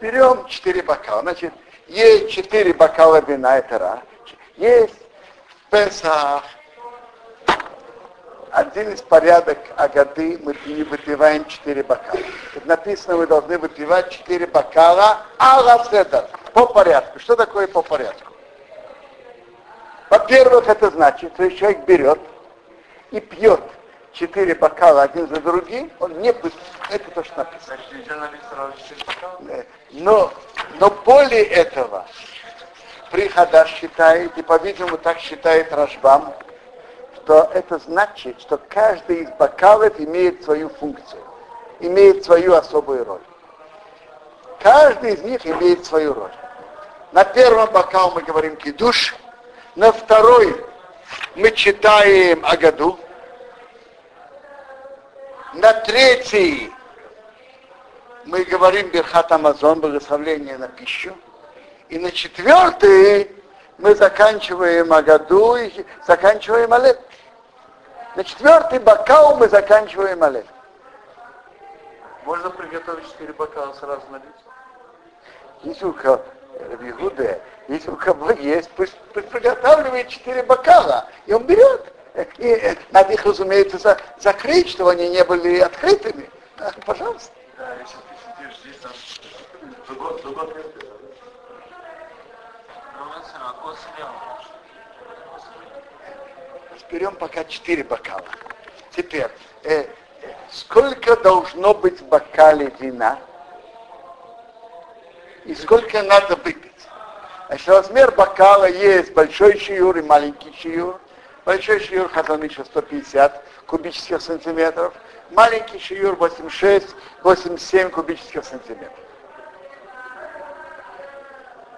берем четыре бокала. Значит, есть четыре бокала вина, это раз. Есть в Песах один из порядок Агады мы не выпиваем четыре бокала. Тут написано, вы должны выпивать четыре бокала алла седер, по порядку. Что такое по порядку? Во-первых, это значит, что человек берет и пьет четыре бокала один за другим, он не будет. Это то, что написано. Но, но более этого, Прихода считает, и, по-видимому, так считает Рашбам, что это значит, что каждый из бокалов имеет свою функцию, имеет свою особую роль. Каждый из них имеет свою роль. На первом бокал мы говорим кидуш, на второй мы читаем Агаду, на третий мы говорим Берхат Амазон, благословление на пищу. И на четвертый мы заканчиваем Агаду и заканчиваем Алет. На четвертый бокал мы заканчиваем Алет. Можно приготовить четыре бокала сразу налить? Если у кого, если у кого есть, пусть, пусть приготавливает четыре бокала, и он берет. И э, надо их, разумеется, за, закрыть, чтобы они не были открытыми. Так, пожалуйста. Да, если ты сидишь здесь, там, другой, другой Берем пока четыре бокала. Теперь, э, сколько должно быть в бокале вина? И сколько надо выпить? Значит, размер бокала есть большой шиюр и маленький шиюр. Большой шиюр Хазаныша 150 кубических сантиметров, маленький шиюр 86, 87 кубических сантиметров.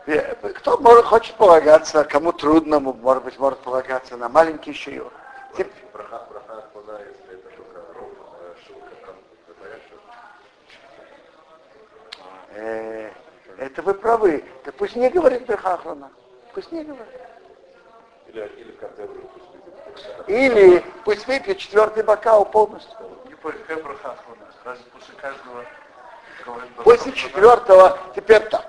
Э, кто может, хочет полагаться, кому трудно, может быть, может полагаться на маленький шиюр. Э, это вы правы. Так пусть не говорит Бехахрона. Пусть не говорит. Или, или или пусть выпьет четвертый бокал полностью. После четвертого, теперь так.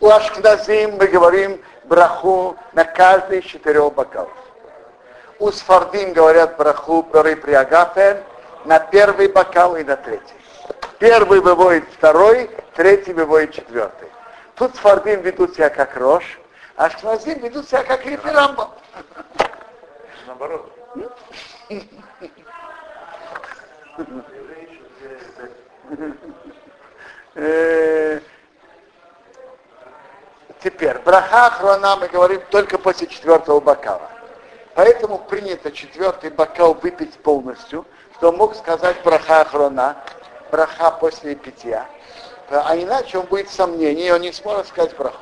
У Ашкназим мы говорим браху на каждый из четырех бокалов. У Сфардим говорят браху при приагафен на первый бокал и на третий. Первый выводит второй, третий выводит четвертый. Тут Сфардим ведут себя как рожь, а Ашкназим ведут себя как Лифирамбо. Наоборот. Теперь, браха хрона мы говорим только после четвертого бокала. Поэтому принято четвертый бокал выпить полностью, что мог сказать браха хрона, браха после питья. А иначе он будет сомнений, он не сможет сказать браху.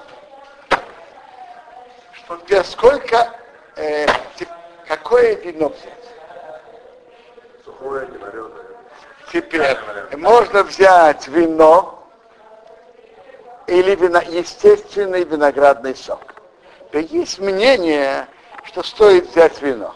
Что, сколько, э, какое вино взять? Теперь можно взять вино или вино, естественный виноградный сок. Теперь есть мнение, что стоит взять вино.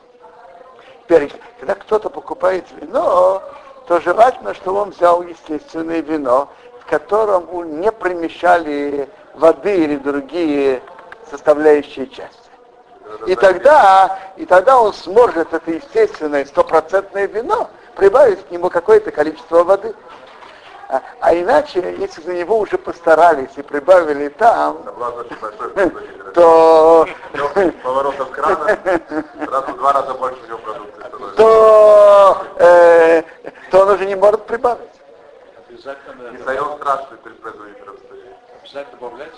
Теперь, когда кто-то покупает вино, то желательно, чтобы он взял естественное вино, в котором не примешали воды или другие составляющие части. И тогда, и тогда он сможет это естественное стопроцентное вино прибавить к нему какое-то количество воды. А, а иначе, если за него уже постарались и прибавили там, то... Поворотом крана, сразу два раза больше у него продукции то, э, то он уже не может прибавить. И заем страшный перед производителем Обязательно добавлять?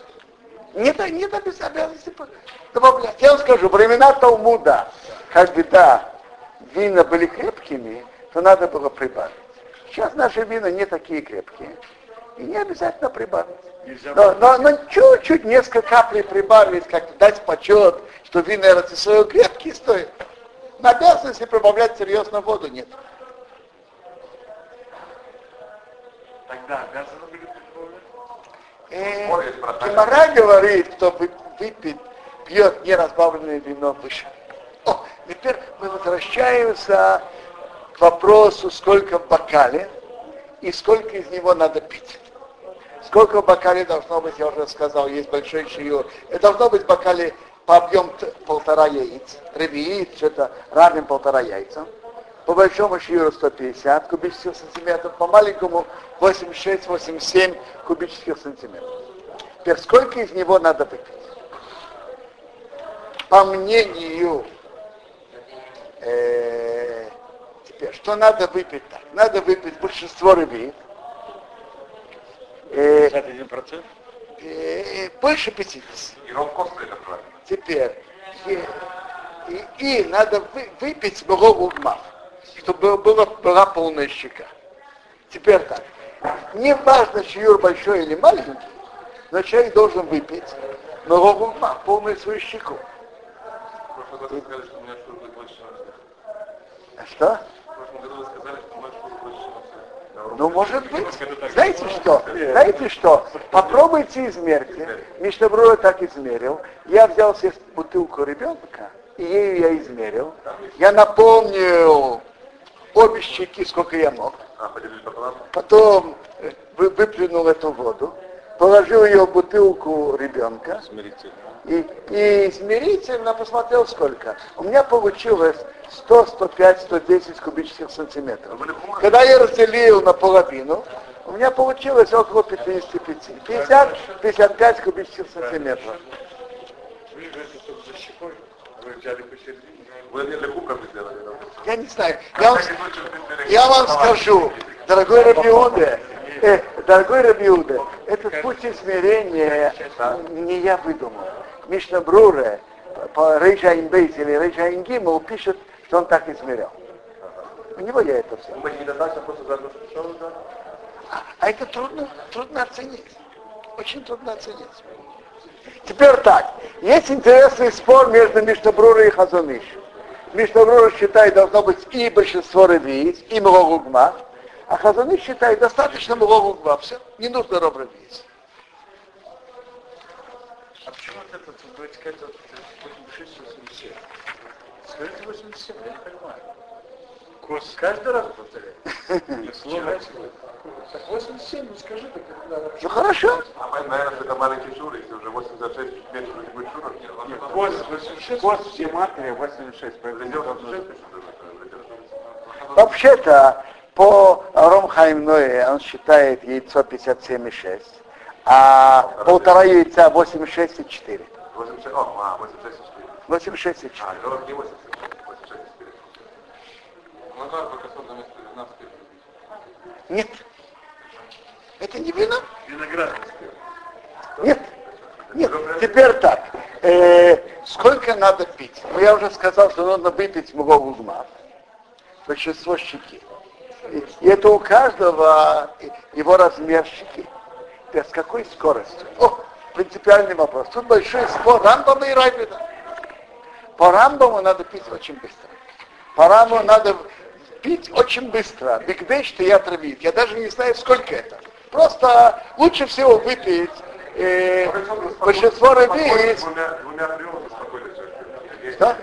Нет, нет обязанности добавлять. Я вам скажу, времена Талмуда, когда вина были крепкими, то надо было прибавить. Сейчас наши вина не такие крепкие. И не обязательно прибавить. Но, но, но чуть-чуть, несколько каплей прибавить, как дать почет, что вина Эрцисою крепкие стоят. На обязанности прибавлять серьезно воду нет. Тогда обязаны были прибавлять? Э, Кимара говорит, кто выпит, пьет неразбавленное вино выше. О, теперь мы возвращаемся вопросу, сколько в бокале и сколько из него надо пить. Сколько в бокале должно быть, я уже сказал, есть большой шиюр. Это должно быть в бокале по объему полтора яиц, рыби яиц, что-то равным полтора яйца. По большому шиюру 150 кубических сантиметров, по маленькому 86-87 кубических сантиметров. Теперь сколько из него надо выпить? По мнению э, теперь, что надо выпить так? Надо выпить большинство рыбин. Э, 51%? Э, больше 50. И Теперь, и, и, и надо вы, выпить много угмав, чтобы было, была полная щека. Теперь так. Не важно, чьюр большой или маленький, но человек должен выпить много угмав, полную свою щеку. А что? Ну, может быть. Знаете что? Знаете что? Попробуйте измерьте. Мишнабруя так измерил. Я взял себе бутылку ребенка, и ею я измерил. Я наполнил обе щеки, сколько я мог. Потом выплюнул эту воду, положил ее в бутылку ребенка. И, и измерительно посмотрел сколько. У меня получилось 100, 105, 110 кубических сантиметров. Когда я разделил на половину, у меня получилось около 55, 50, 55 кубических сантиметров. Я не знаю. Я вам, я вам скажу, дорогой Рабиуде, э, дорогой Рабиуде, этот путь измерения не я выдумал. Мишна Бруре по Рейша Инбейс или Рейша Ингимал пишет, что он так измерял. У него я это все. А, а это трудно, трудно оценить. Очень трудно оценить. Теперь так. Есть интересный спор между Мишнабрурой и Хазуныш. Мишнабрура считает, должно быть и большинство ревиц, и много а Хазуныш считает, достаточно много Все, не нужно роб ревиц. А почему вот этот, вы говорите, какая-то 86, 87? Скажите 87, я не понимаю. Курс каждый раз повторяет. Слово так 87, ну скажи так. Ну хорошо. А наверное, это маленький шур, если уже 86 меньше будет шуров. Нет, 86. Курс гематрия 86, Вообще-то, по Ромхайм Ное он считает яйцо 57,6 а полтора яйца 86,4. 86, а, 86,4. А, не 86, Нет. Это не вино? Виноград. Нет. Нет. Теперь так. Э, сколько надо пить? Ну, я уже сказал, что нужно выпить много угма. Большинство щеки. И, это у каждого его размер щеки с какой скоростью? О, принципиальный вопрос. Тут большой спор Рамбама и Райбина. По Рамбаму надо пить очень быстро. По Рамбаму надо пить очень быстро. Бигдеш ты я травит. Я даже не знаю, сколько это. Просто лучше всего выпить э, большинство рыбиц. Что?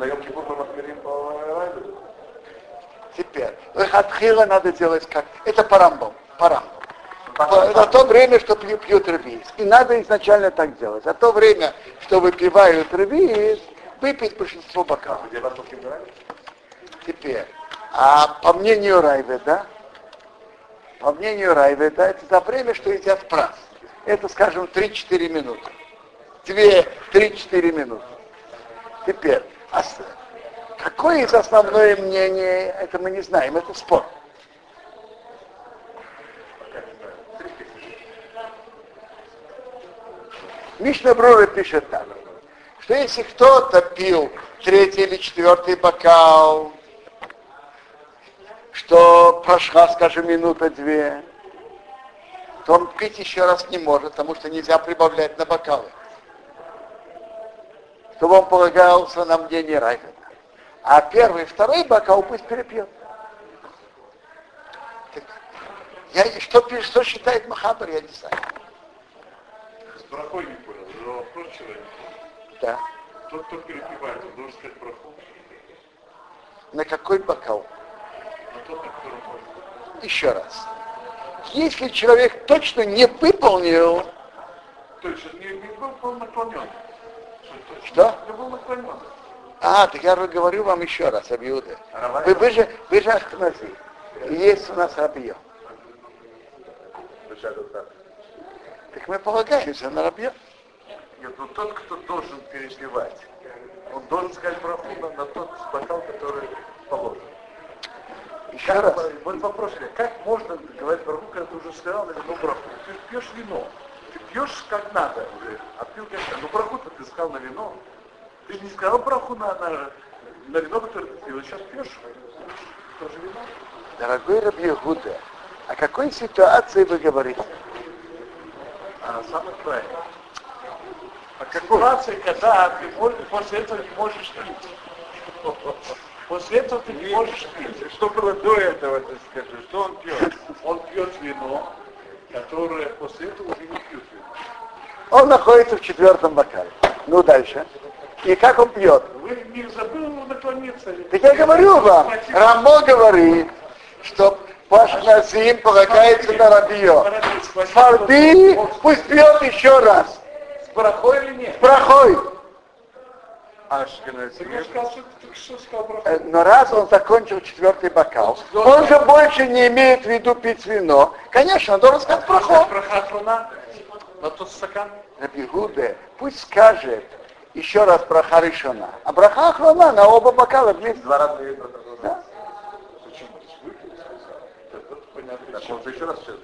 На мы по Райбину. Теперь, Хатхила надо делать как? Это парамбом. Парамбом. На то время, что пьют, пьют рыбиз. И надо изначально так делать. За то время, что выпивают рыбиз, выпить большинство бокалов. Теперь, а по мнению Райведа, по мнению Райведа, это за время, что едят прас. Это, скажем, 3-4 минуты. 2-3-4 минуты. Теперь, Какое из основное мнение, это мы не знаем, это спор. Мишна Брура пишет так, что если кто-то пил третий или четвертый бокал, что прошла, скажем, минута-две, то он пить еще раз не может, потому что нельзя прибавлять на бокалы. Чтобы он полагался на мнение Райфена. А первый и второй бокал пусть перепьет. Я, что, что считает Махабар, я не знаю. С брахой не понял, задал вопрос человек. Да. Тот, кто перепивает, он должен сказать браху. На какой бокал? Еще раз. Если человек точно не выполнил, То есть не, не был наклонен. Что? А, так я говорю вам еще раз, Абиуде. Вы, вы же, вы же Ашкнази. И есть у нас Рабье. Так мы полагаемся на Рабье. Нет, ну тот, кто должен переливать, он должен сказать браху на, на тот бокал, который положен. Еще Как, раз. Вот вопрос, как можно говорить браху, когда ты уже сказал на вино браху? Ты пьешь вино, пьешь как надо уже, а пил как надо. Ну браху-то ты сказал на вино. Ты не сказал браху на, на, на вино, которое ты пил, а сейчас пьешь тоже вино. Дорогой Рабье Гуда, о какой ситуации вы говорите? А самое правильное. А какой? Ситуация, когда ты после этого не можешь пить. После этого ты не можешь пить. Что было до этого, так скажи? Что он пьет? Он пьет вино, которое после этого уже не. Он находится в четвертом бокале. Ну дальше. И как он пьет? Вы не забыл наклониться? Так я говорю вам, Рамо говорит, что Пашназим полагается на Рабье. Фарби пусть пьет еще раз. С брахой или нет? Сказал браху? Э, Но раз он закончил четвертый бокал, он же больше не имеет в виду пить вино. Конечно, он должен сказать проход. На тот стакан. Рабигуде, пусть скажет еще раз про Харишона. А браха охрана на оба бокала вместе. Два раза. Да? Это понятно. Так, он же еще раз сейчас